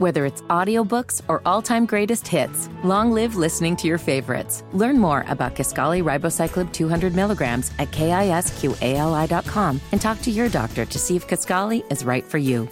Whether it's audiobooks or all-time greatest hits, long live listening to your favorites. Learn more about Kisqali Ribociclib 200 milligrams at kisqali.com and talk to your doctor to see if Kisqali is right for you.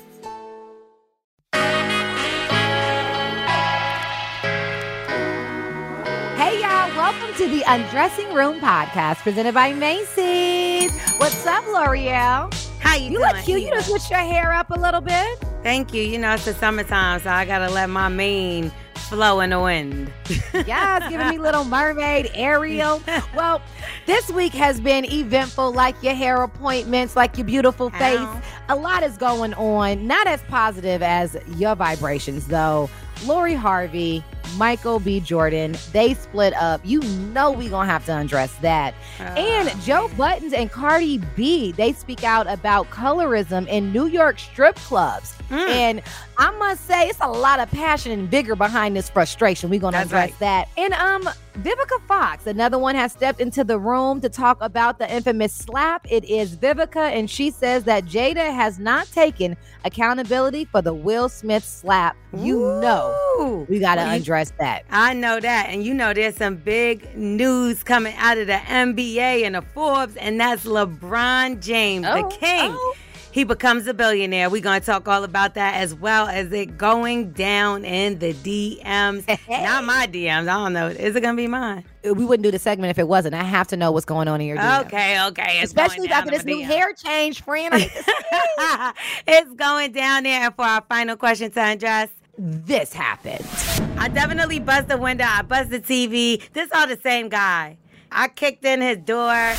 Hey, y'all. Welcome to the Undressing Room podcast presented by Macy's. What's up, Lore'l? How you, You doing? look cute. You just switched your hair up a little bit. Thank you. You know it's the summertime, so I gotta let my mane flow in the wind. Yeah, it's giving me little mermaid, Ariel. Well, this week has been eventful, like your hair appointments, like your beautiful face. Ow. A lot is going on. Not as positive as your vibrations, though. Lori Harvey, Michael B. Jordan, they split up. You know we gonna have to undress that. And Oh, Joe. Budden and Cardi B, they speak out about colorism in New York strip clubs. Mm. And I must say, it's a lot of passion and vigor behind this frustration. We're gonna That's address right. that. And um, Vivica Fox, another one, has stepped into the room to talk about the infamous slap. It is Vivica, and she says that Jada has not taken accountability for the Will Smith slap. You know, we gotta Well, you- address that. I know that. And you know there's some big news coming out of the NBA and the Forbes, and that's LeBron James, the oh, king. oh. He becomes a billionaire. We're going to talk all about that as well as it going down in the DMs. Not my DMs. I don't know. Is it going to be mine? Uh, we wouldn't do the segment if it wasn't. I have to know what's going on in your DMs. Okay, okay. It's Especially after this new DMs. hair change, friend. I need to see it's going down there. And for our final question to undress, this happened. I definitely buzzed the window. I buzzed the TV. This all the same guy. I kicked in his door.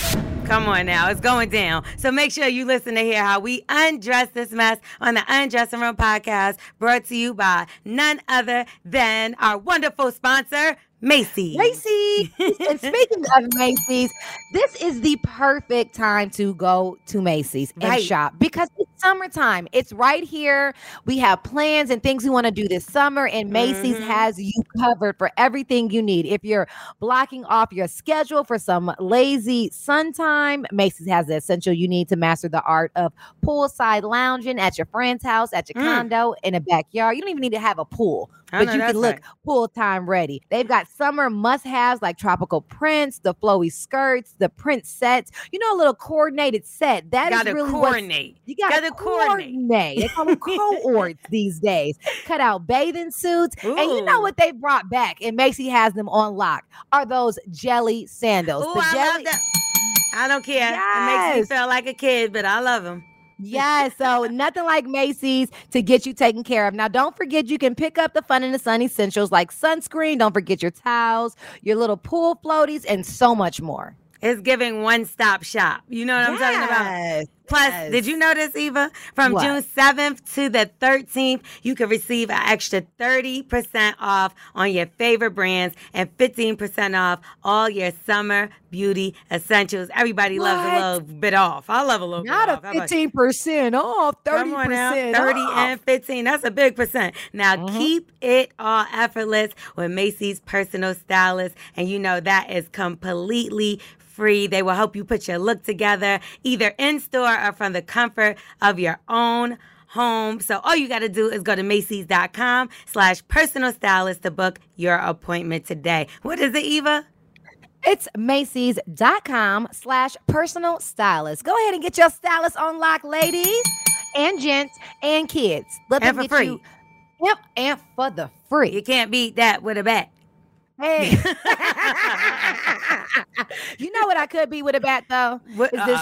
Come on now, it's going down. So make sure you listen to hear how we undress this mess on the Undressing Room podcast, brought to you by none other than our wonderful sponsor, Macy's. Macy's. and speaking of Macy's, this is the perfect time to go to Macy's and shop because summertime. It's right here. We have plans and things we want to do this summer, and Macy's Mhm. has you covered for everything you need. If you're blocking off your schedule for some lazy sun time, Macy's has the essential you need to master the art of poolside lounging at your friend's house, at your Mm. condo, in a backyard. You don't even need to have a pool I but you can look right. full time ready. They've got summer must haves like tropical prints, the flowy skirts, the print sets. You know, a little coordinated set. That is Gotta really what coordinate. you got to Gotta coordinate. coordinate. They call them cohorts these days. Cut out bathing suits, and you know what they brought back, and Macy has them on lock. Are those jelly sandals? Ooh, the I jelly. love that. I don't care. It makes me feel like a kid, but I love them. Yeah, so nothing like Macy's to get you taken care of. Now, don't forget you can pick up the fun and the sun essentials like sunscreen. Don't forget your towels, your little pool floaties, and so much more. It's giving one stop shop. You know what I'm talking about? Plus, yes. did you notice, Eva? From What? June 7th to the 13th, you can receive an extra 30% off on your favorite brands and 15% off all your summer beauty essentials. Everybody loves a little bit off. I love a little Not bit a off. How about- fifteen percent off, thirty Come on now, percent 30 off. and 15. That's a big percent. Now Mhm. keep it all effortless with Macy's personal stylist. And you know that is completely free. They will help you put your look together either in store or from the comfort of your own home. So all you got to do is go to Macy's.com slash personal stylist to book your appointment today. What is it, Eva? It's Macy's.com slash personal stylist. Go ahead and get your stylist on lock, ladies and gents and kids. Let And them for get free. you. Yep, and for the free. You can't beat that with a bat. Hey. you know what I could be with a bat though? What- Is this.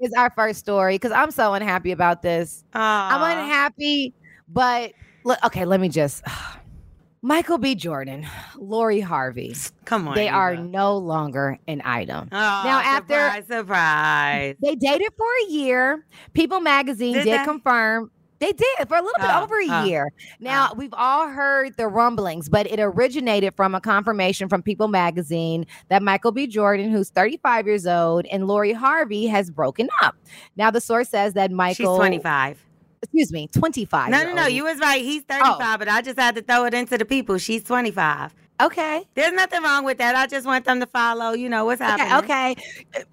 Is our first story because I'm so unhappy about this. I'm unhappy, but look, okay, let me just Michael B. Jordan, Lori Harvey, Come on. they are no longer an item. Oh, Now, after- surprise, surprise. They dated for a year. People magazine Did did, confirm. They did for a little bit Oh, over a oh, year. Uh. Now, we've all heard the rumblings, but it originated from a confirmation from People magazine that Michael B. Jordan, who's 35 years old, and Lori Harvey has broken up. Now, the source says that Michael She's 25. excuse me, 25. No, no, no. You was right. He's Oh. 35, but I just had to throw it into the people. She's 25. Okay. There's nothing wrong with that. I just want them to follow, you know, what's Okay. happening.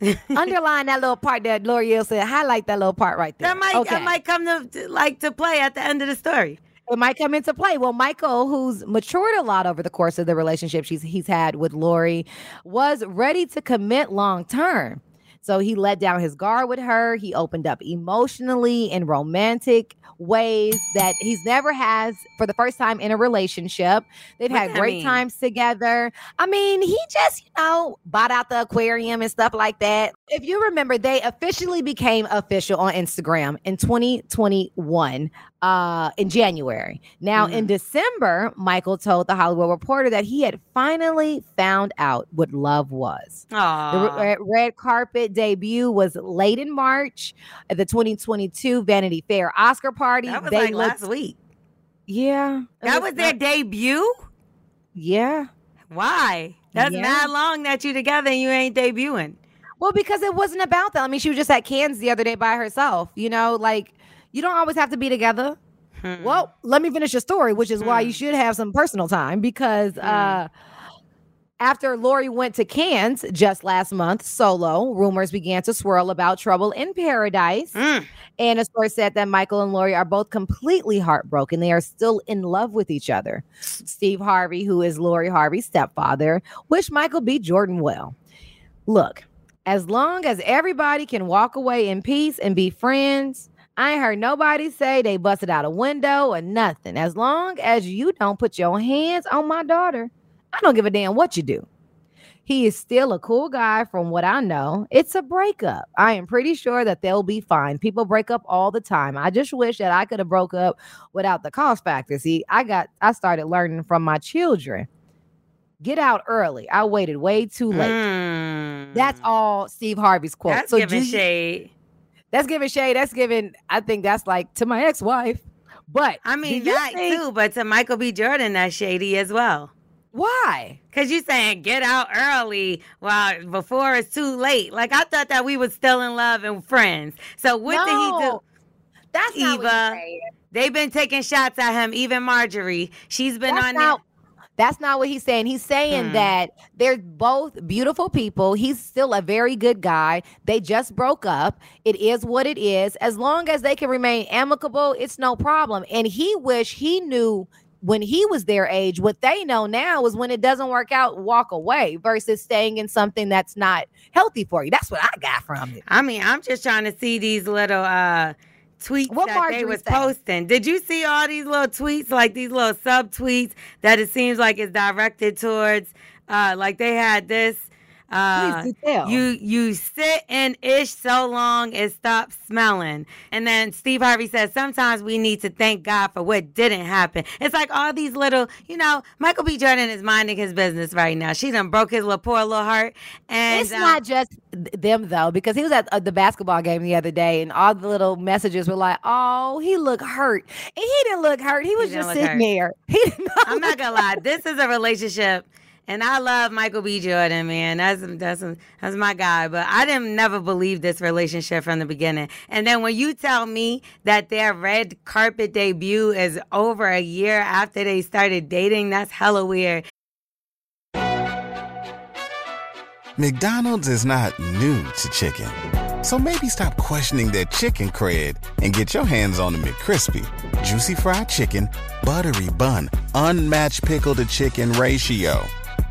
Okay. Underline that little part that Lore'l said. Highlight that little part right there. That might okay. that might come to, to like to play at the end of the story. it might come into play. Well, Michael, who's matured a lot over the course of the relationship she's he's had with Lori, was ready to commit long term. So he let down his guard with her. He opened up emotionally and romantic ways that he's never has for the first time in a relationship. They've What had great mean? times together. I mean, he just, you know, bought out the aquarium and stuff like that. If you remember, they officially became official on Instagram in 2021 uh in January. Now in December, Michael told the Hollywood Reporter that he had finally found out what love was. Oh the re- red carpet debut was late in March at the 2022 Vanity Fair Oscar party. That was they like looked, last week. yeah, That was was their not- debut? yeah. Why? That's Yeah. mad long that you together and you ain't debuting. Well, because it wasn't about that. I mean, she was just at Cannes the other day by herself. You know, like you don't always have to be together. Hmm. Well, let me finish your story, which is why you should have some personal time because uh after Lori went to Cannes just last month solo, rumors began to swirl about trouble in paradise. Mm. And a source said that Michael and Lori are both completely heartbroken. They are still in love with each other. Steve Harvey, who is Lori Harvey's stepfather, wished Michael B. Jordan well. Look, as long as everybody can walk away in peace and be friends, I ain't heard nobody say they busted out a window or nothing. As long as you don't put your hands on my daughter, I don't give a damn what you do. He is still a cool guy from what I know. It's a breakup. I am pretty sure that they'll be fine. People break up all the time. I just wish that I could have broke up without the cost factor. See, I got I started learning from my children. Get out early. I waited way too late. Mm. That's all Steve Harvey's quote. That's so giving you- shade. That's giving shade. That's giving. I think that's like to my ex-wife. But I mean that think- too, but to Michael B. Jordan, that's shady as well. Why? Cause you saying get out early while before it's too late. Like I thought that we was still in love and friends. So what did he do? No, That's not what he's Eva. They've been taking shots at him. Even Marjorie, she's been That's on not, that's not what he's saying. He's saying Hmm. that they're both beautiful people. He's still a very good guy. They just broke up. It is what it is. As long as they can remain amicable, it's no problem. And he wish he knew when he was their age. What they know now is when it doesn't work out, walk away versus staying in something that's not healthy for you. That's what I got from it. I mean, I'm just trying to see these little uh tweets What that they was posting. Did you see all these little tweets, like these little sub tweets that it seems like it's directed towards? Uh, like they had this. Uh, Please you you sit in ish so long it stops smelling, and then Steve Harvey says sometimes we need to thank God for what didn't happen. It's like all these little, you know, Michael B. Jordan is minding his business right now. She done broke his little poor little heart, and it's um, not just them though, because he was at uh, the basketball game the other day, and all the little messages were like, "Oh, he looked hurt," and he didn't look hurt. He was didn't just sitting hurt. there. He did not. I'm not gonna lie. This is a relationship, and I love Michael B. Jordan, man. That's that's that's my guy. But I didn't never believe this relationship from the beginning. And then when you tell me that their red carpet debut is over a year after they started dating, that's hella weird. McDonald's is not new to chicken. So maybe stop questioning their chicken cred and get your hands on the McCrispy. Juicy fried chicken, buttery bun, unmatched pickle to chicken ratio.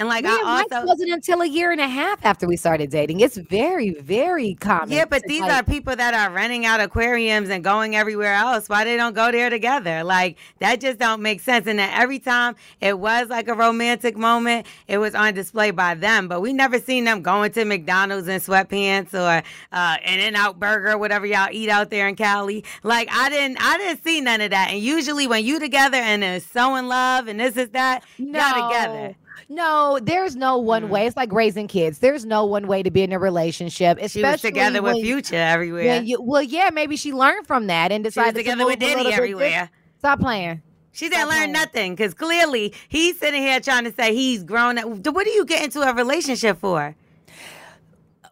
And like Me and I Mike also wasn't until a year and a half after we started dating. It's very, very common. Yeah, but these like- are people that are renting out aquariums and going everywhere else. Why they don't go there together? Like that just don't make sense. And then every time it was like a romantic moment, it was on display by them. But we never seen them going to McDonald's in sweatpants or uh, an In-N-Out Burger, whatever y'all eat out there in Cali. Like I didn't, I didn't see none of that. And usually when you together and it's so in love and this is that, y'all together. No, there's no one way. Mm. It's like raising kids. There's no one way to be in a relationship, especially She was together with Future everywhere. you- well, yeah, maybe she learned from that and she was decided to together move with Diddy everywhere. Stop playing. She didn't Stop learn playing. nothing because clearly he's sitting here trying to say he's grown up. What do you get into a relationship for?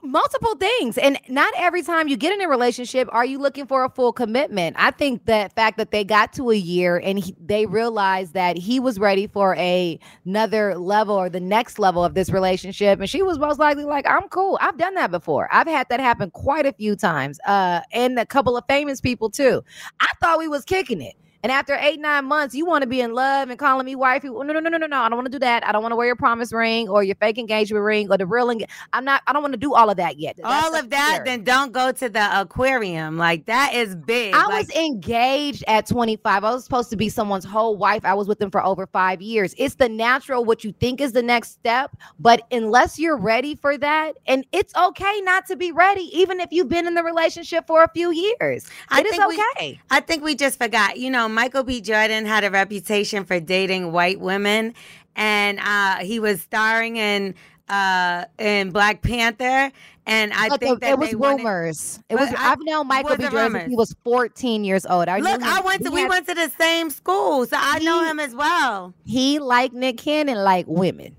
Multiple things and not every time you get in a relationship are you looking for a full commitment. I think the fact that they got to a year and he, they realized that he was ready for a another level or the next level of this relationship and she was most likely like i'm cool. I've done that before. I've had that happen quite a few times. Uh and a couple of famous people too. I thought we was kicking it and after eight, nine months, you want to be in love and calling me wifey. No, no, no, no, no, no. I don't want to do that. I don't want to wear your promise ring or your fake engagement ring or the real. Eng- I'm not, I don't want to do all of that yet. That's all of that, then don't go to the aquarium. Like that is big. I like- was engaged at 25. I was supposed to be someone's whole wife. I was with them for over five years. It's the natural, what you think is the next step. But unless you're ready for that, and it's okay not to be ready, even if you've been in the relationship for a few years. I it is okay. We, I think we just forgot, you know, Michael B. Jordan had a reputation for dating white women, and uh, he was starring in uh, in Black Panther. And I but think that it was rumors. Wanted, it was. I, have known Michael B. Jordan. He was 14 years old. I Look, I went to. we had, went to the same school, so I he, know him as well. He like Nick Cannon, like women.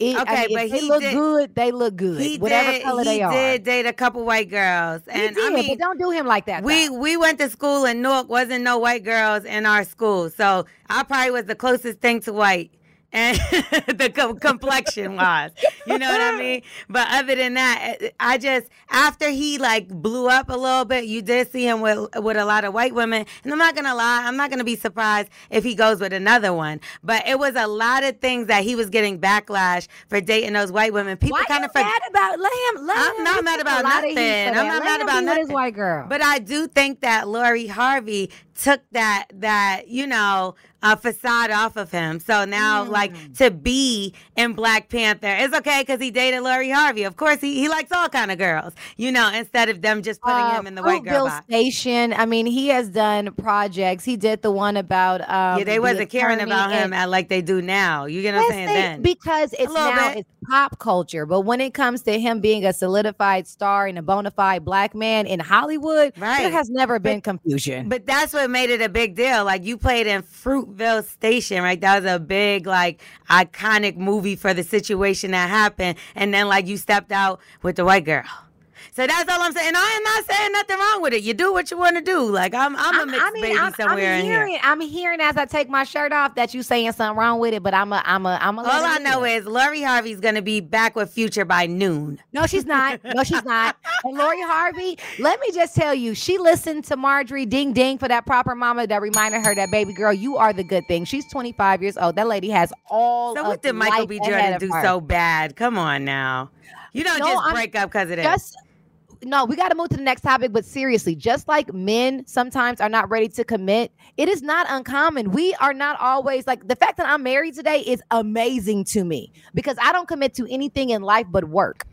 It, okay, I mean, but he look did, good. They look good. He Whatever did, color they are. He did date a couple white girls, and did, I mean, don't do him like that. We we went to school in Newark. Wasn't no white girls in our school, so I probably was the closest thing to white and the co- complexion wise. You know what I mean? But other than that, eh, I just after he like blew up a little bit, you did see him with with a lot of white women. And I'm not gonna lie, I'm not gonna be surprised if he goes with another one. But it was a lot of things that he was getting backlash for dating those white women. People kind of mad about let him. Let I'm him not mad about nothing. I'm not mad about nothing. This white girl. But I do think that Lori Harvey took that that you know a facade off of him. So now, mm. like to be in Black Panther, it's okay because he dated Lori Harvey. Of course, he, he likes all kind of girls, you know. Instead of them just putting uh, him in the white girl box. Station. I mean, he has done projects. He did the one about um, yeah. They wasn't caring about him at, like they do now. You get what I'm saying? They, then because it's now bit. it's pop culture. But when it comes to him being a solidified star and a bona fide black man in Hollywood, right. there has never been confusion. But that's what made it a big deal. Like you played in Station, right? That was a big, like, iconic movie for the situation that happened. And then, like, you stepped out with the white girl. So that's all I'm saying. I am not saying nothing wrong with it. You do what you want to do. Like I'm, I'm a mixed I mean, baby I'm, somewhere I'm hearing, in here. I'm hearing as I take my shirt off that you saying something wrong with it, but I'm a, I'm a, I'm a. All I know is Lori Harvey's gonna be back with Future by noon. No, she's not. No, she's not. and Lori Harvey, let me just tell you, she listened to Marjorie Ding Ding for that proper mama that reminded her that baby girl, you are the good thing. She's 25 years old. That lady has all. So what did Michael B. Jordan do so bad? Come on now. You don't no, just I'm, break up because of this. No, we got to move to the next topic. But seriously, just like men sometimes are not ready to commit, it is not uncommon. We are not always like the fact that I'm married today is amazing to me because I don't commit to anything in life but work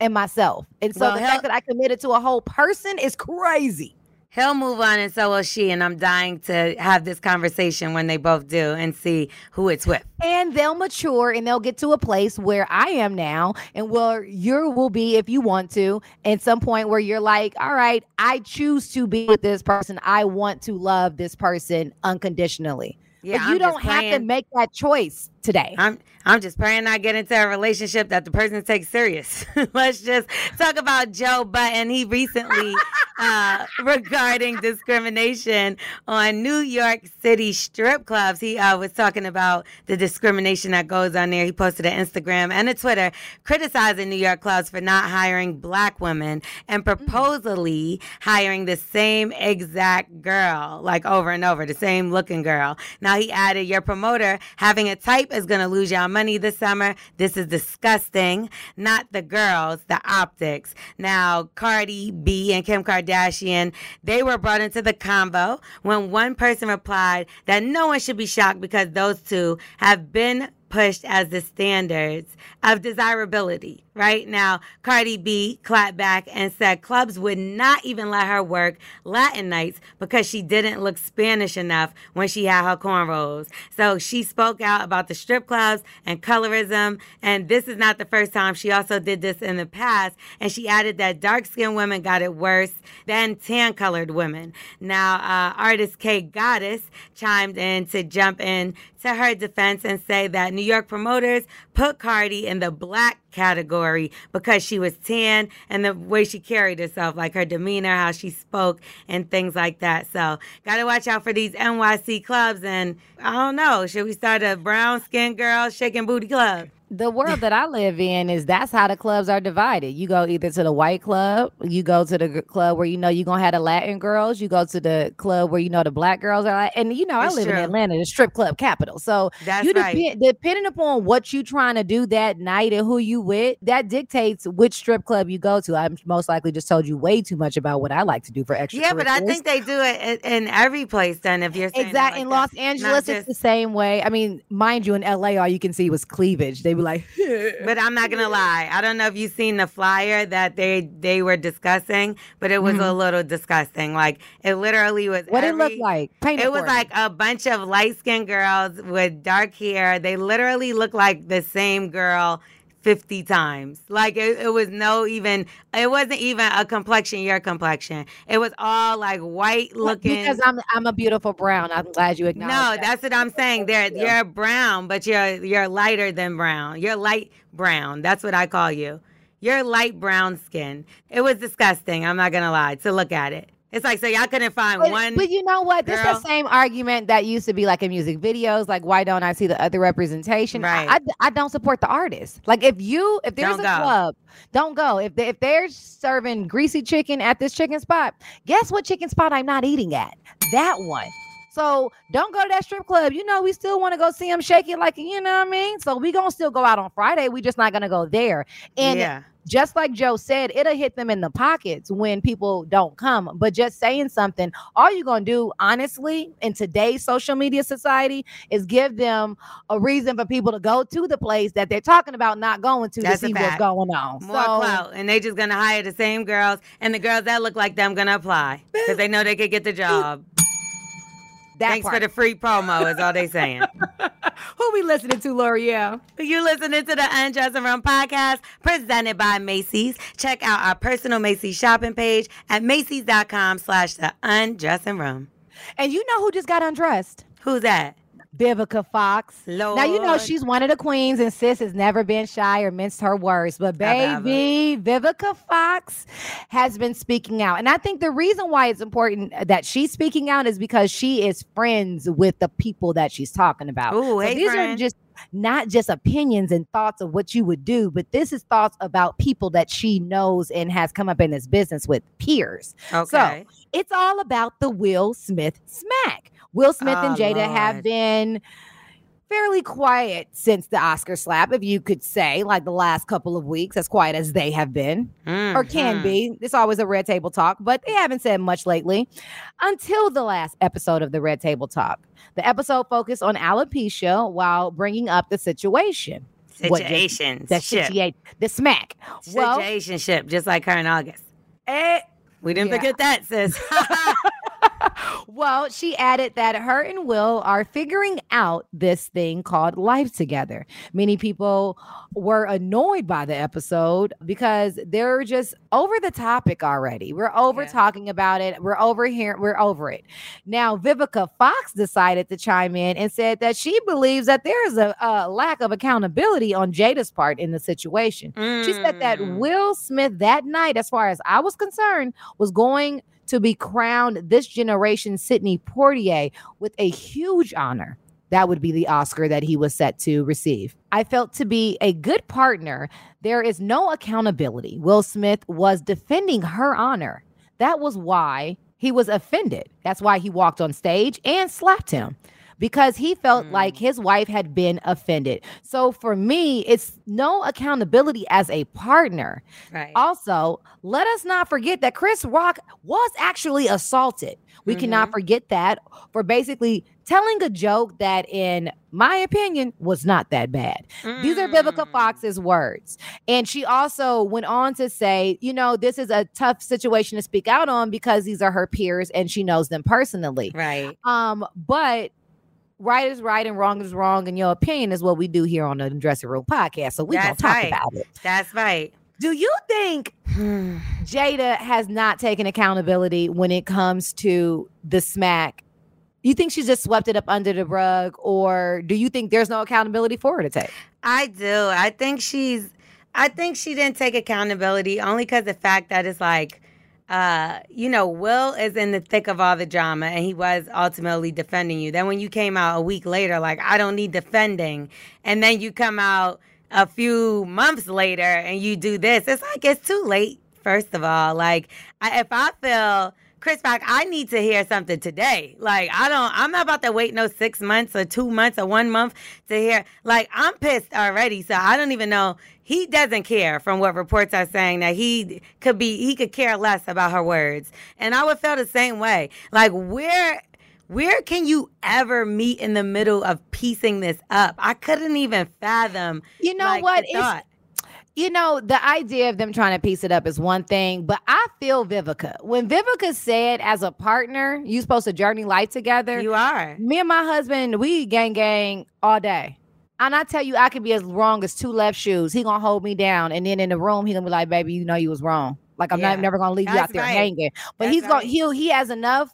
and myself. And so well, the hell- fact that I committed to a whole person is crazy. He'll move on, and so will she. And I'm dying to have this conversation when they both do and see who it's with. And they'll mature and they'll get to a place where I am now, and where you will be if you want to. At some point where you're like, all right, I choose to be with this person. I want to love this person unconditionally. Yeah, but you I'm don't have to make that choice today. I'm I'm just praying I get into a relationship that the person takes serious. Let's just talk about Joe Budden. He recently, uh, regarding discrimination on New York City strip clubs, he uh, was talking about the discrimination that goes on there. He posted an Instagram and a Twitter criticizing New York clubs for not hiring black women and mm. proposally hiring the same exact girl, like over and over, the same looking girl. Now he added, "Your promoter having a type is going to lose y'all money this summer. This is disgusting. Not the girls, the optics. Now, Cardi B and Kim Kardashian, they were brought into the convo when one person replied that no one should be shocked because those two have been pushed as the standards of desirability. Right now, Cardi B clapped back and said clubs would not even let her work Latin nights because she didn't look Spanish enough when she had her cornrows. So she spoke out about the strip clubs and colorism. And this is not the first time. She also did this in the past. And she added that dark skinned women got it worse than tan colored women. Now, uh, artist Kate Goddess chimed in to jump in to her defense and say that New York promoters put Cardi in the black category because she was tan and the way she carried herself, like her demeanor, how she spoke, and things like that. So, gotta watch out for these NYC clubs. And I don't know, should we start a brown skin girl shaking booty club? The world that I live in is that's how the clubs are divided. You go either to the white club, you go to the club where you know you're gonna have the Latin girls, you go to the club where you know the black girls are. Like, and you know, It's I live true. in Atlanta, the strip club capital. So That's you right. depend, depending upon what you trying to do that night and who you with, that dictates which strip club you go to. I'm most likely just told you way too much about what I like to do for extra. Yeah, but I think they do it in, every place. Then, if you're Exactly. like in that. Los Angeles, it's the same way. I mean, mind you, in LA, all you can see was cleavage. They be like, But I'm not gonna lie. I don't know if you've seen the flyer that they they were discussing, but it was a little disgusting. Like it literally was. Mm-hmm. what it look like? Paint It was me. like a bunch of light skinned girls with dark hair. They literally looked like the same girl 50 times. Like it, it was no even, it wasn't even a complexion, your complexion. It was all like white looking. Because I'm I'm a beautiful brown. I'm glad you acknowledge. No, that. that's what I'm saying. They're, You're brown, but you're you're lighter than brown. You're light brown. That's what I call you. You're light brown skin. It was disgusting. I'm not gonna lie. To look at it, it's like so y'all couldn't find But, one. but you know what? This is the same argument that used to be like in music videos. Like, why don't I see the other representation? I- Right. I, I don't support the artist. Like, if you if there's Don't a go. club, don't go. If they, if they're serving greasy chicken at this chicken spot, guess what chicken spot I'm not eating at? That one. So don't go to that strip club. You know, we still want to go see them shake it like you know what I mean. So we gonna still go out on Friday. We just not gonna go there. And yeah. Just like Joe said, it'll hit them in the pockets when people don't come. But just saying something, all you're gonna do, honestly, in today's social media society, is give them a reason for people to go to the place that they're talking about not going to That's to see what's going on. More clout, and they just gonna hire the same girls, and the girls that look like them gonna apply because they know they could get the job. That Thanks part. for the free promo, is all they saying. Who we listening to, Lore'l? You listening to the Undressing Room podcast presented by Macy's. Check out our personal Macy's shopping page at Macy's.com slash the undressing room. And you know who just got undressed? Who's that? Vivica Fox. Now you know she's one of the queens, and sis has never been shy or minced her words. But baby, Vivica Fox has been speaking out, and I think the reason why it's important that she's speaking out is because she is friends with the people that she's talking about. Ooh, hey, these friend. are just not just opinions and thoughts of what you would do, but this is thoughts about people that she knows and has come up in this business with peers. Okay. So it's all about the Will Smith smack. Will Smith and Oh, Jada have been fairly quiet since the Oscar slap, if you could say, like the last couple of weeks, as quiet as they have been or can Mhm. be. It's always a red table talk, but they haven't said much lately until the last episode of the red table talk. The episode focused on alopecia while bringing up the situation. What Situation. The situation, the smack. Well, just like her in August. eh, We didn't Yeah. forget that, sis. well, she added that her and Will are figuring out this thing called life together. Many people were annoyed by the episode because they're just over the topic already. We're over Yeah. talking about it. We're over here. We're over it. Now, Vivica Fox decided to chime in and said that she believes that there is a, a lack of accountability on Jada's part in the situation. She said that Mm. Will Smith that night, as far as I was concerned, was going to be crowned this generation Sidney Poitier with a huge honor. That would be the Oscar that he was set to receive. I felt to be a good partner, there is no accountability. Will Smith was defending her honor. That was why he was offended. That's why he walked on stage and slapped him because he felt like his wife had been offended. So for me, it's no accountability as a partner. Right. Also, let us not forget that Chris Rock was actually assaulted. We cannot forget that for basically telling a joke that, in my opinion, was not that bad. These are Vivica Mm. Fox's words. And she also went on to say, you know, this is a tough situation to speak out on because these are her peers and she knows them personally. Right. Um, but right is right and wrong is wrong, and your opinion is what we do here on the Dressing Room podcast. So we gonna talk right. about it. That's right. Do you think Jada has not taken accountability when it comes to the smack You think she's just swept it up under the rug, or do you think there's no accountability for her to take? I do. I think she's. I think she didn't take accountability only because the fact that it's like, uh, you know, Will is in the thick of all the drama and he was ultimately defending you. Then when you came out a week later, like, I don't need defending. And then you come out a few months later and you do this, it's like, it's too late, first of all. Like, I, if I feel Chris Rock, I need to hear something today. Like, I don't, I'm not about to wait no six months or two months or one month to hear. Like, I'm pissed already. So I don't even know. He doesn't care from what reports are saying that he could be, he could care less about her words. And I would feel the same way. Like, where, where can you ever meet in the middle of piecing this up? I couldn't even fathom. You know like, what? thought. You know, the idea of them trying to piece it up is one thing, but I feel Vivica. When Vivica said, as a partner, you supposed to journey life together. You are. Me and my husband, we gang gang all day. And I tell you, I could be as wrong as two left shoes. He gonna hold me down, and then in the room, he gonna be like, "Baby, you know you was wrong. Like I'm Yeah. not never gonna leave you out there right. hanging." But That's he's gonna he'll he has enough,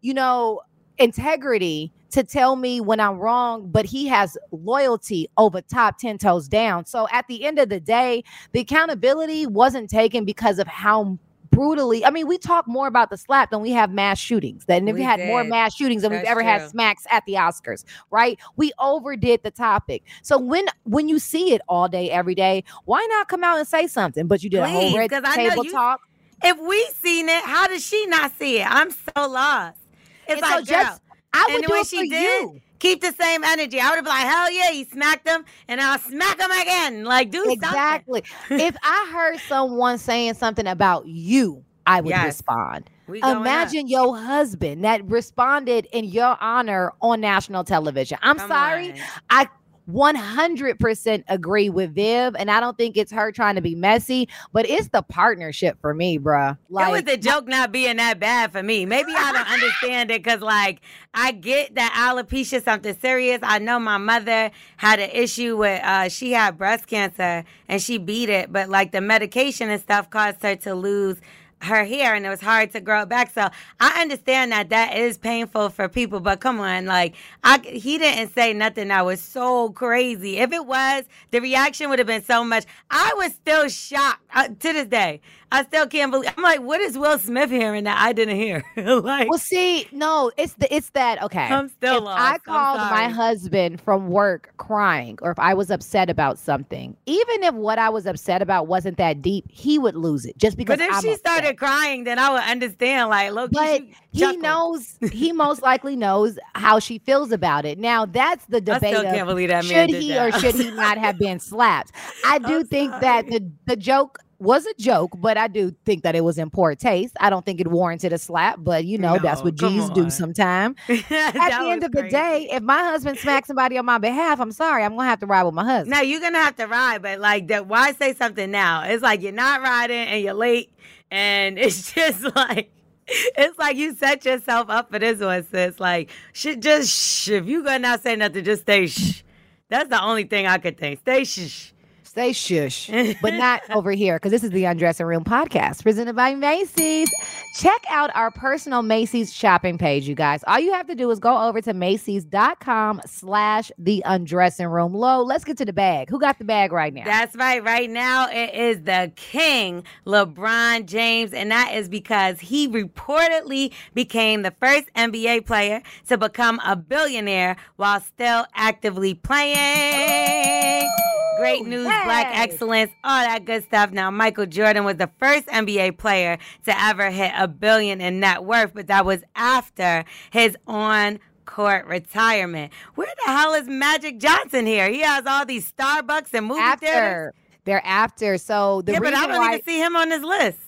you know, integrity to tell me when I'm wrong, but he has loyalty over top 10 toes down. So at the end of the day, the accountability wasn't taken because of how brutally. I mean, we talk more about the slap than we have mass shootings. Then we, We had more mass shootings than we've That's ever had smacks at the Oscars, right? We overdid the topic. So when when you see it all day, every day, why not come out and say something? But you did a Please, whole red 'cause I know table you- talk. If we seen it, how does she not see it? I'm so lost. It's And so like, just- girl, I would the do it she for did, you. keep the same energy. I would have been like, hell yeah, you smacked him, and I'll smack him again. Like, do something. Exactly. if I heard someone saying something about you, I would Yes. respond. Going up. Imagine your husband that responded in your honor on national television. I'm Come sorry. on. I 100% agree with Viv, and I don't think it's her trying to be messy, but it's the partnership for me, bruh. Like, it was the joke not being that bad for me. Maybe I don't understand it because, like, I get that alopecia something serious. I know my mother had an issue with, uh, she had breast cancer and she beat it, but like the medication and stuff caused her to lose her hair and it was hard to grow it back. So I understand that that is painful for people, but come on, like I he didn't say nothing that was so crazy. If it was, the reaction would have been so much. I was still shocked uh, to this day. I still can't believe. I'm like, what is Will Smith hearing that I didn't hear? like, well, see, no, it's the it's that okay. I'm still if lost. I called my husband from work crying, or if I was upset about something, even if what I was upset about wasn't that deep, he would lose it just because. but if I'm she upset. started crying, then I would understand. Like, look, but he knows he most likely knows how she feels about it. Now that's the debate. I still of can't believe that should he that. or should he not have been slapped? I do I'm think that the the joke was a joke, but I do think that it was in poor taste. I don't think it warranted a slap, but you know that's what G's do on. sometimes. At the end of the day, if my husband smacks somebody on my behalf, I'm sorry, I'm gonna have to ride with my husband. Now you're gonna have to ride, but like that why say something now? It's like you're not riding and you're late and it's just like it's like you set yourself up for this one, sis. Like, should just shh. If you gonna not say nothing, just stay shh. That's the only thing I could think. Stay shh. Stay shush, but not over here because this is the Undressing Room podcast presented by Macy's. Check out our personal Macy's shopping page, you guys. All you have to do is go over to Macy's.com slash the undressing room. Low, let's get to the bag. Who got the bag right now? That's right. Right now, it is the King, LeBron James, and that is because he reportedly became the first NBA player to become a billionaire while still actively playing. Great oh, news, black excellence, all that good stuff. Now, Michael Jordan was the first NBA player to ever hit a billion in net worth, but that was after his on court retirement. Where the hell is Magic Johnson here? He has all these Starbucks and movie theaters. after. They're after. So the Yeah, but I don't why even see him on this list.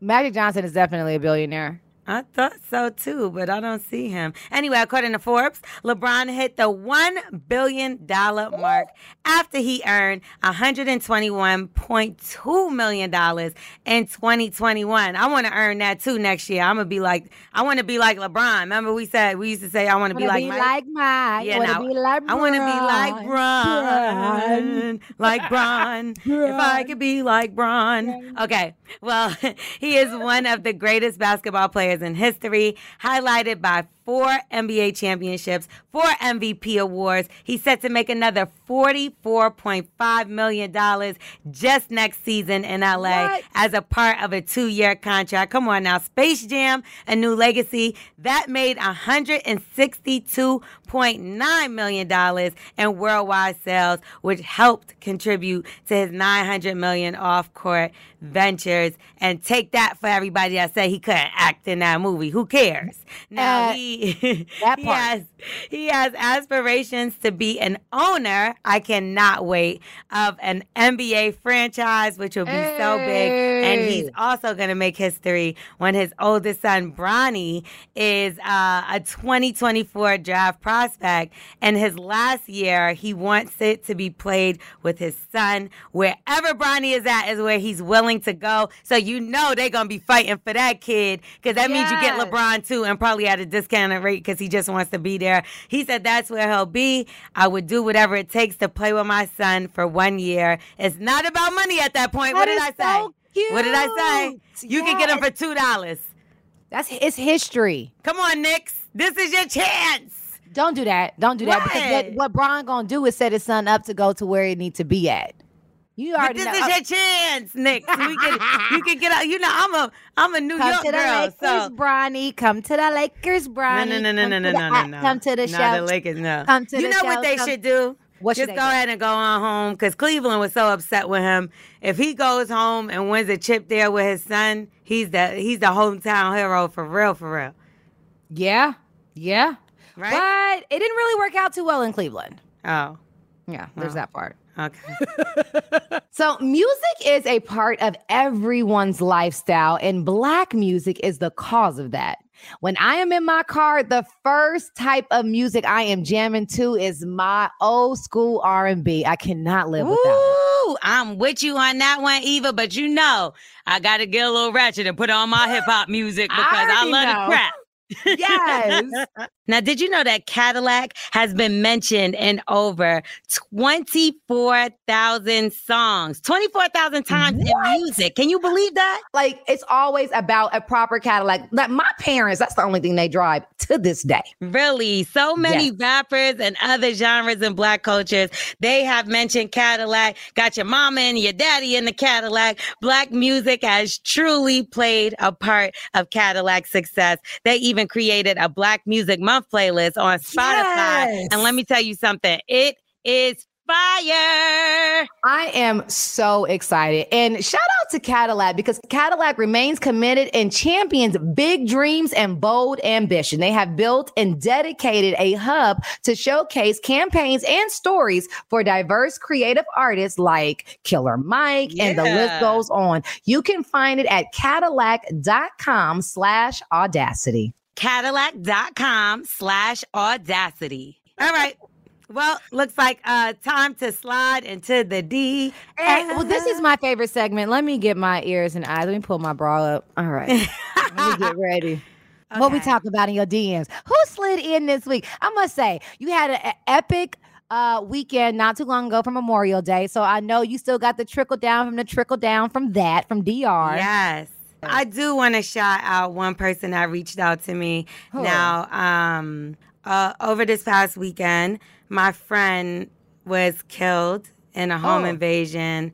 Magic Johnson is definitely a billionaire. I thought so too, but I don't see him. Anyway, according to Forbes, LeBron hit the $1 billion mark after he earned $121.2 million in 2021. I want to earn that too next year. I'm going to be like, I want to be like LeBron. Remember we said, we used to say, I want to be like be Mike? like Mike. Yeah, now, be like I want to be like Bron. Like Bron. If I could be like Bron. Okay, well, he is one of the greatest basketball players in history, highlighted by four NBA championships, four MVP awards. He's set to make another $44.5 million just next season in LA What? as a part of a two year contract. Come on now. Space Jam, A New Legacy, that made $162.9 million in worldwide sales, which helped contribute to his 900 million off court ventures. And take that for everybody that said he couldn't act in that movie. Who cares? Now Uh, he, that he has he has aspirations to be an owner. I cannot wait of an NBA franchise, which will be so big. And he's also going to make history when his oldest son, Bronny, is uh, a 2024 draft prospect. And his last year, he wants it to be played with his son. Wherever Bronny is at is where he's willing to go. So you know they're going to be fighting for that kid because that means you get LeBron too and probably at a discounted rate because he just wants to be there. He said that's where he'll be. I would do whatever it takes to play with my son for one year. It's not about money at that point. what That did I say? so. What did I say? You can get him for two dollars. That's it's history. Come on, Knicks. This is your chance. Don't do that. Don't do that because What? what, what Brian gonna do is set his son up to go to where he needs to be at. You But this know. is oh. your chance, Knicks. We can you can get out. You know, I'm a I'm a New York girl so Come York to the girl. Lakers, So Bronny. Come to the Lakers, Bronny. no, no, no, no, no, no, no, no. Come to the no, show. the Lakers, no. Come to the you the know what they come- should do? What Just go do? ahead and go on home because Cleveland was so upset with him. If he goes home and wins a chip there with his son, he's the he's the hometown hero for real, for real. Yeah, yeah. Right? But it didn't really work out too well in Cleveland. Oh, Yeah, there's that part. Okay. So, music is a part of everyone's lifestyle, and black music is the cause of that. When I am in my car, the first type of music I am jamming to is my old school R&B. I cannot live without it. I'm with you on that one, Eva. But you know, I got to get a little ratchet and put on my hip hop music because I, already love know. the crap. Yes. Now, did you know that Cadillac has been mentioned in over 24,000 songs? 24,000 times in music. Can you believe that? like it's always about a proper Cadillac. Like my parents, that's the only thing they drive to this day. Really? So many Yes. rappers and other genres in black cultures, they have mentioned Cadillac. Got your mama and your daddy in the Cadillac. Black music has truly played a part of Cadillac's success. They even created a Black Music Month playlist on Spotify. Yes. And let me tell you something, it is fire. I am so excited. And shout out to Cadillac because Cadillac remains committed and champions big dreams and bold ambition. They have built and dedicated a hub to showcase campaigns and stories for diverse creative artists like Killer Mike, and the list goes on. You can find it at cadillac.com slash audacity. Cadillac.com slash audacity. All right. Well, looks like uh time to slide into the D. Well, this is my favorite segment. Let me get my ears and eyes. Let me pull my bra up. All right. Let me get ready. What we Okay. talking about in your DMs? Who slid in this week? I must say, you had an epic uh weekend not too long ago for Memorial Day. So I know you still got the trickle down from the trickle down from that from DR. Yes. I do want to shout out one person that reached out to me. Who? Now, um, uh, over this past weekend, my friend was killed in a home Oh. invasion.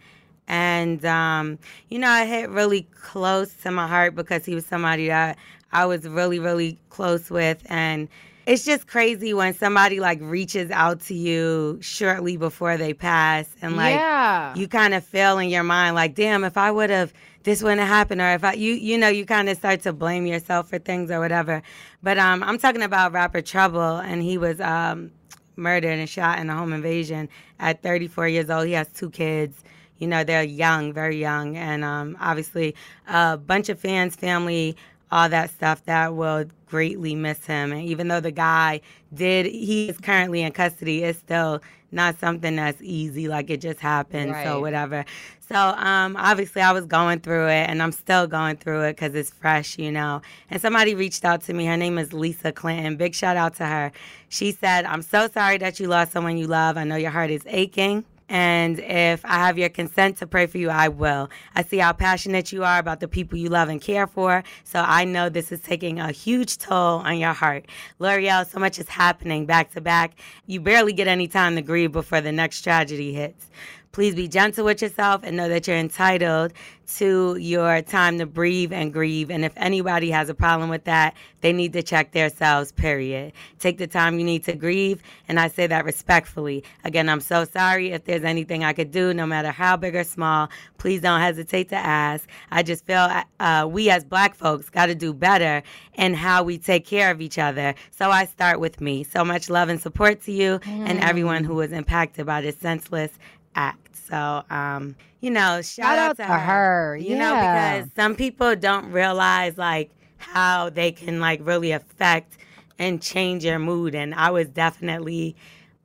And, um, you know, it hit really close to my heart because he was somebody that I was really, really close with. And it's just crazy when somebody like reaches out to you shortly before they pass and like yeah. you kind of feel in your mind like damn if i would have this wouldn't have happened or if i you you know you kind of start to blame yourself for things or whatever. But um i'm talking about rapper trouble and he was um murdered and shot in a home invasion at 34 years old. He has two kids. You know they're young very young. And um obviously a bunch of fans family all that stuff that will greatly miss him. And even though the guy did he is currently in custody it's still not something that's easy like it just happened so whatever. So um obviously i was going through it and i'm still going through it because it's fresh you know. And somebody reached out to me her name is lisa clinton. Big shout out to her. She said i'm so sorry that you lost someone you love. I know your heart is aching And if I have your consent to pray for you, I will. I see how passionate you are about the people you love and care for. So I know this is taking a huge toll on your heart. Lore'l, so much is happening back to back. You barely get any time to grieve before the next tragedy hits. Please be gentle with yourself and know that you're entitled to your time to breathe and grieve. And if anybody has a problem with that, they need to check themselves, period. Take the time you need to grieve. And I say that respectfully. Again, I'm so sorry if there's anything I could do, no matter how big or small. Please don't hesitate to ask. I just feel uh, we as black folks got to do better in how we take care of each other. So I start with me. So much love and support to you mm. and everyone who was impacted by this senseless act. So, um, you know, shout, shout out, out, to, her. her. You yeah. know, because some people don't realize like how they can like really affect and change your mood. And I was definitely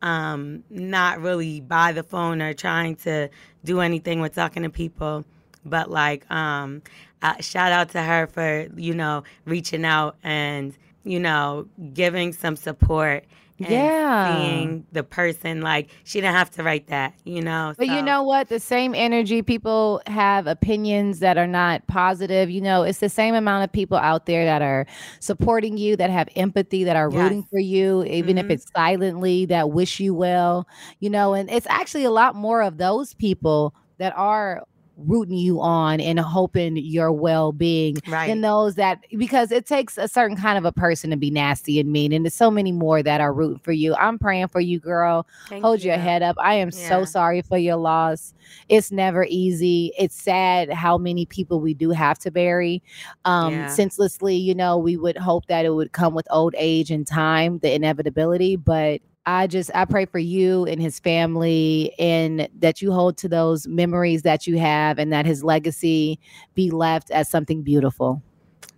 um, not really by the phone or trying to do anything with talking to people. But like, um, uh, shout out to her for you know reaching out and you know giving some support yeah seeing the person like she didn't have to write that you know but so. you know what the same energy people have opinions that are not positive you know it's the same amount of people out there that are supporting you that have empathy that are yes. rooting for you even mm-hmm. if it's silently that wish you well you know and it's actually a lot more of those people that are rooting you on and hoping your well-being right. and those that because it takes a certain kind of a person to be nasty and mean and there's so many more that are rooting for you i'm praying for you girl Thank hold you. your head up i am yeah. so sorry for your loss it's never easy it's sad how many people we do have to bury um yeah. senselessly you know we would hope that it would come with old age and time the inevitability but I just I pray for you and his family and that you hold to those memories that you have and that his legacy be left as something beautiful.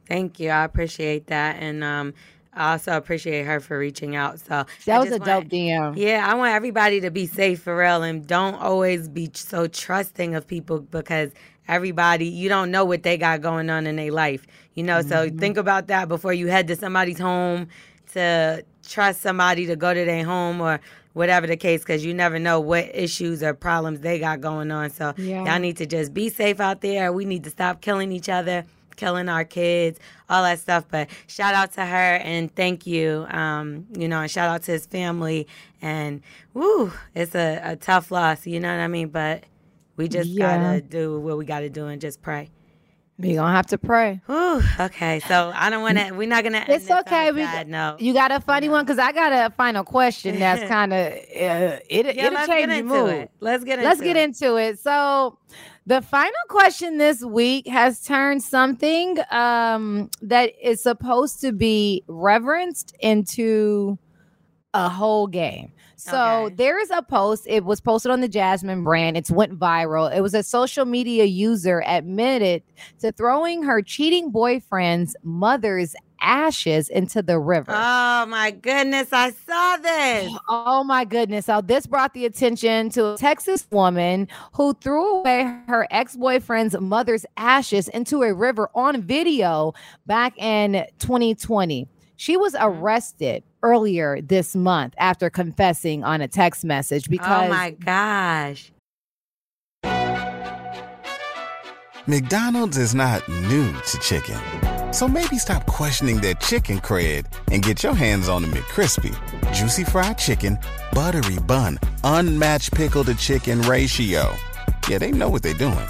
Thank you. I appreciate that and um I also appreciate her for reaching out. So that was a dope DM. Yeah, I want everybody to be safe for real and don't always be so trusting of people because everybody you don't know what they got going on in their life. You know, mm-hmm. so think about that before you head to somebody's home to trust somebody to go to their home or whatever the case because you never know what issues or problems they got going on. So yeah. y'all need to just be safe out there. We need to stop killing each other killing our kids all that stuff. But shout out to her and thank you um, you know and shout out to his family. And woo it's a, a tough loss you know what i mean? But we just yeah. gotta do what we gotta do and just pray we gonna have to pray. Whew, okay, so I don't want to. We're not gonna. It's okay. We no. You got a funny one because I got a final question that's kind of uh, it. Yeah, it'll change your mood. It. Let's get into let's get it. into it. So, the final question this week has turned something um, that is supposed to be reverenced into a whole game. So okay. there is a post. It was posted on the Jasmine brand. It's went viral. It was a social media user admitted to throwing her cheating boyfriend's mother's ashes into the river. Oh my goodness, I saw this. Oh my goodness. So this brought the attention to a Texas woman who threw away her ex-boyfriend's mother's ashes into a river on video back in 2020. She was mm-hmm. arrested earlier this month after confessing on a text message because Oh my gosh. McDonald's is not new to chicken. So maybe stop questioning their chicken cred and get your hands on the McCrispy. Juicy fried chicken, buttery bun, unmatched pickle to chicken ratio. Yeah, they know what they're doing.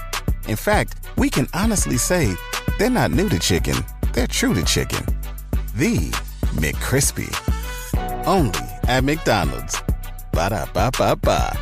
In fact, we can honestly say they're not new to chicken, they're true to chicken the McCrispy. Only at McDonald's. Ba da ba ba ba.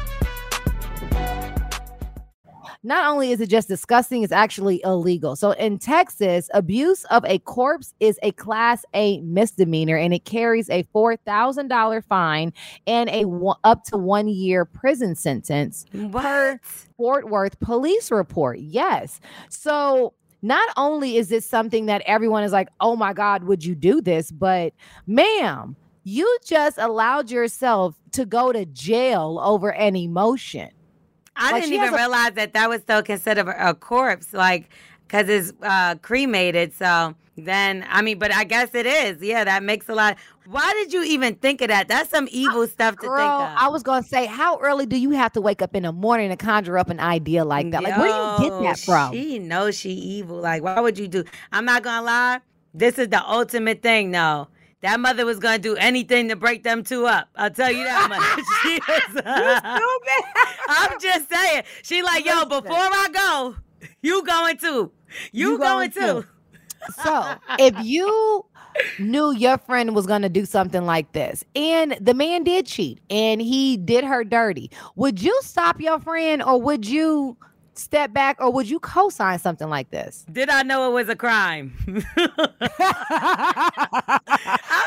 Not only is it just disgusting, it's actually illegal. So in Texas, abuse of a corpse is a class A misdemeanor and it carries a $4,000 fine and a one, up to 1 year prison sentence what? per Fort Worth police report. Yes. So not only is this something that everyone is like, oh my God, would you do this? But, ma'am, you just allowed yourself to go to jail over an emotion. I like didn't even a- realize that that was still considered a corpse, like, because it's uh, cremated. So, then I mean, but I guess it is. Yeah, that makes a lot. Why did you even think of that? That's some evil stuff to Girl, think of. I was gonna say, how early do you have to wake up in the morning to conjure up an idea like that? Like, where do you get that from? She knows she evil. Like, why would you do? I'm not gonna lie. This is the ultimate thing, though. That mother was gonna do anything to break them two up. I'll tell you that much. she was, uh, stupid. I'm just saying. She like, yo, before I go, you going too. You, You going, going too. So, if you knew your friend was going to do something like this and the man did cheat and he did her dirty, would you stop your friend or would you step back or would you co-sign something like this? Did I know it was a crime? I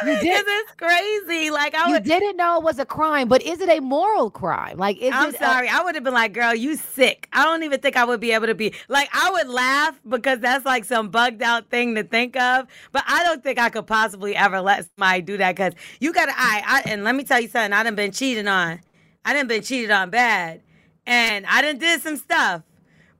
You mean, did- it's crazy. Like I you would. didn't know it was a crime, but is it a moral crime? Like, I'm sorry. I would have been like, girl, you sick. I don't even think I would be able to be like, I would laugh because that's like some bugged out thing to think of. But I don't think I could possibly ever let somebody do that because you got to, I, I, and let me tell you something, I done been cheated on. I done been cheated on bad. And I done did some stuff.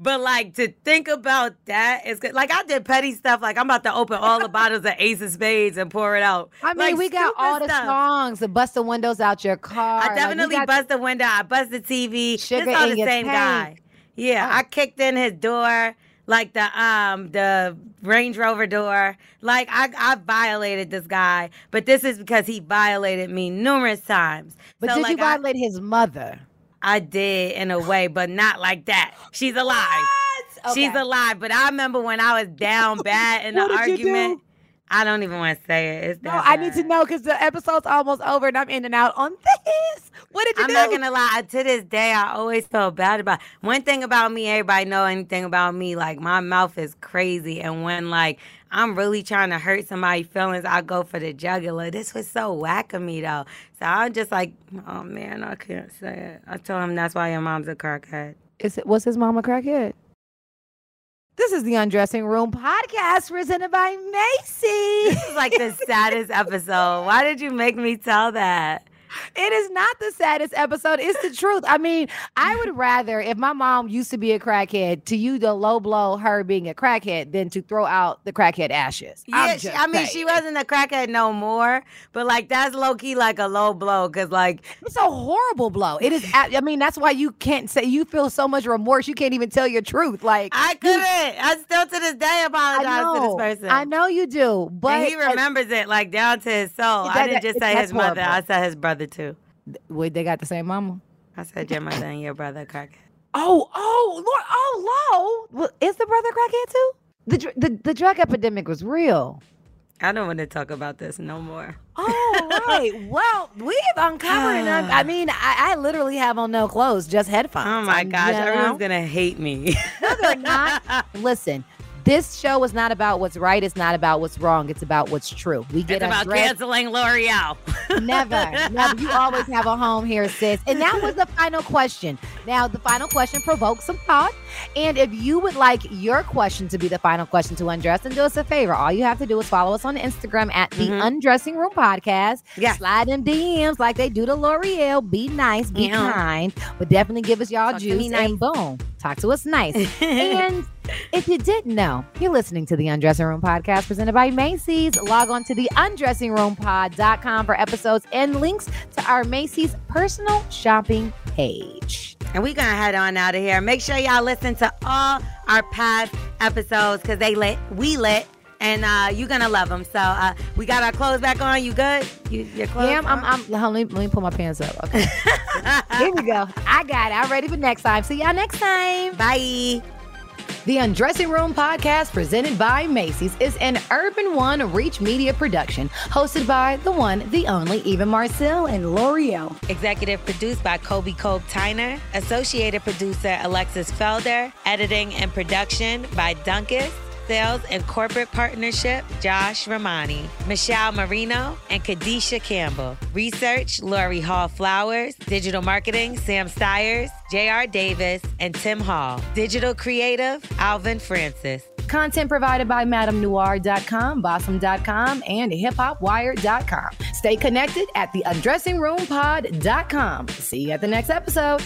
But like to think about that is good. Like I did petty stuff. Like I'm about to open all the bottles of Ace of Spades and pour it out. I mean, Like, we got all the stuff. songs to bust the windows out your car. I definitely got- bust the window. I bust the TV. Sugar it's all the your same guy. Yeah, Oh. I kicked in his door, like the um the Range Rover door. Like I I violated this guy, but this is because he violated me numerous times. But So, did like, you I- violate his mother? I did in a way, but not like that. She's alive. She's Okay. alive. But I remember when I was down bad in the What did you argument. I don't even want to say it. It's No, I need to know because the episode's almost over and I'm in and out on this. What did you do? I'm do? not gonna lie. To this day, I always felt bad about. One thing about me, everybody know anything about me. Like my mouth is crazy, and when like I'm really trying to hurt somebody's feelings, I go for the jugular. This was so whack of me though. So I'm just like, oh man, I can't say it. I told him that's why your mom's a crackhead. Is it was his mom a crackhead? This is the Undressing Room podcast presented by Macy. This is like the saddest episode. Why did you make me tell that? It is not the saddest episode. It's the truth. I mean, I would rather, if my mom used to be a crackhead, to you the low blow her being a crackhead than to throw out the crackhead ashes. Yeah, she, I mean, she wasn't a crackhead no more, but like that's low key like a low blow because like It's a horrible blow. It is. I mean, that's why you can't say you feel so much remorse. You can't even tell your truth. Like I couldn't. I still to this day apologize know, to this person. I know you do, but and he remembers it like down to his soul. That- I didn't just say his mother. I said his brother too. wait, they got the same mama. I said your mother and your brother crackhead. Oh, oh, Lord, oh, low. Well, is the brother crackhead too? The, dr- the the drug epidemic was real. I don't want to talk about this no more. Oh, right. well, we've uncovered, and I, I mean, I, I literally have on no clothes, just headphones. Oh my gosh, you know? everyone's gonna hate me. No, they're not. Listen, this show is not about what's right. It's not about what's wrong. It's about what's true. We get it's about canceling Lore'l. Never, never. You always have a home here, sis. And that was the final question. Now, the final question provokes some thought. And if you would like your question to be the final question to undress, and do us a favor. All you have to do is follow us on Instagram at the Mhm. Undressing Room Podcast. Yeah. Slide in DMs like they do to Lore'l. Be nice, be Yeah. kind, but definitely give us y'all Talk juice me and boom, talk to us nice. and if you didn't know, you're listening to the Undressing Room podcast presented by Macy's. Log on to the undressingroompod.com for episodes and links to our Macy's personal shopping page. And we're gonna head on out of here. Make sure y'all listen to all our past episodes because they lit, we lit, and uh, you're gonna love them. So uh, we got our clothes back on. You good? You your clothes? Yeah, I'm, I'm, I'm, let, me, let me pull my pants up. Okay. Here we go. I got it. I'm ready for next time. See y'all next time. Bye. The Undressing Room podcast, presented by Macy's, is an Urban One Reach Media production, hosted by the one, the only Eva Marcille and Lore'l. Executive produced by Kobe Kobe Tyner. Associated producer Alexis Felder. Editing and production by Duncan. Sales and corporate partnership, Josh Romani, Michelle Marino, and Kadisha Campbell. Research, Lori Hall Flowers. Digital marketing, Sam Stiers, J.R. Davis, and Tim Hall. Digital creative, Alvin Francis. Content provided by MadameNoire.com, Bossip.com, and HipHopWire.com. Stay connected at the UndressingRoomPod.com. See you at the next episode.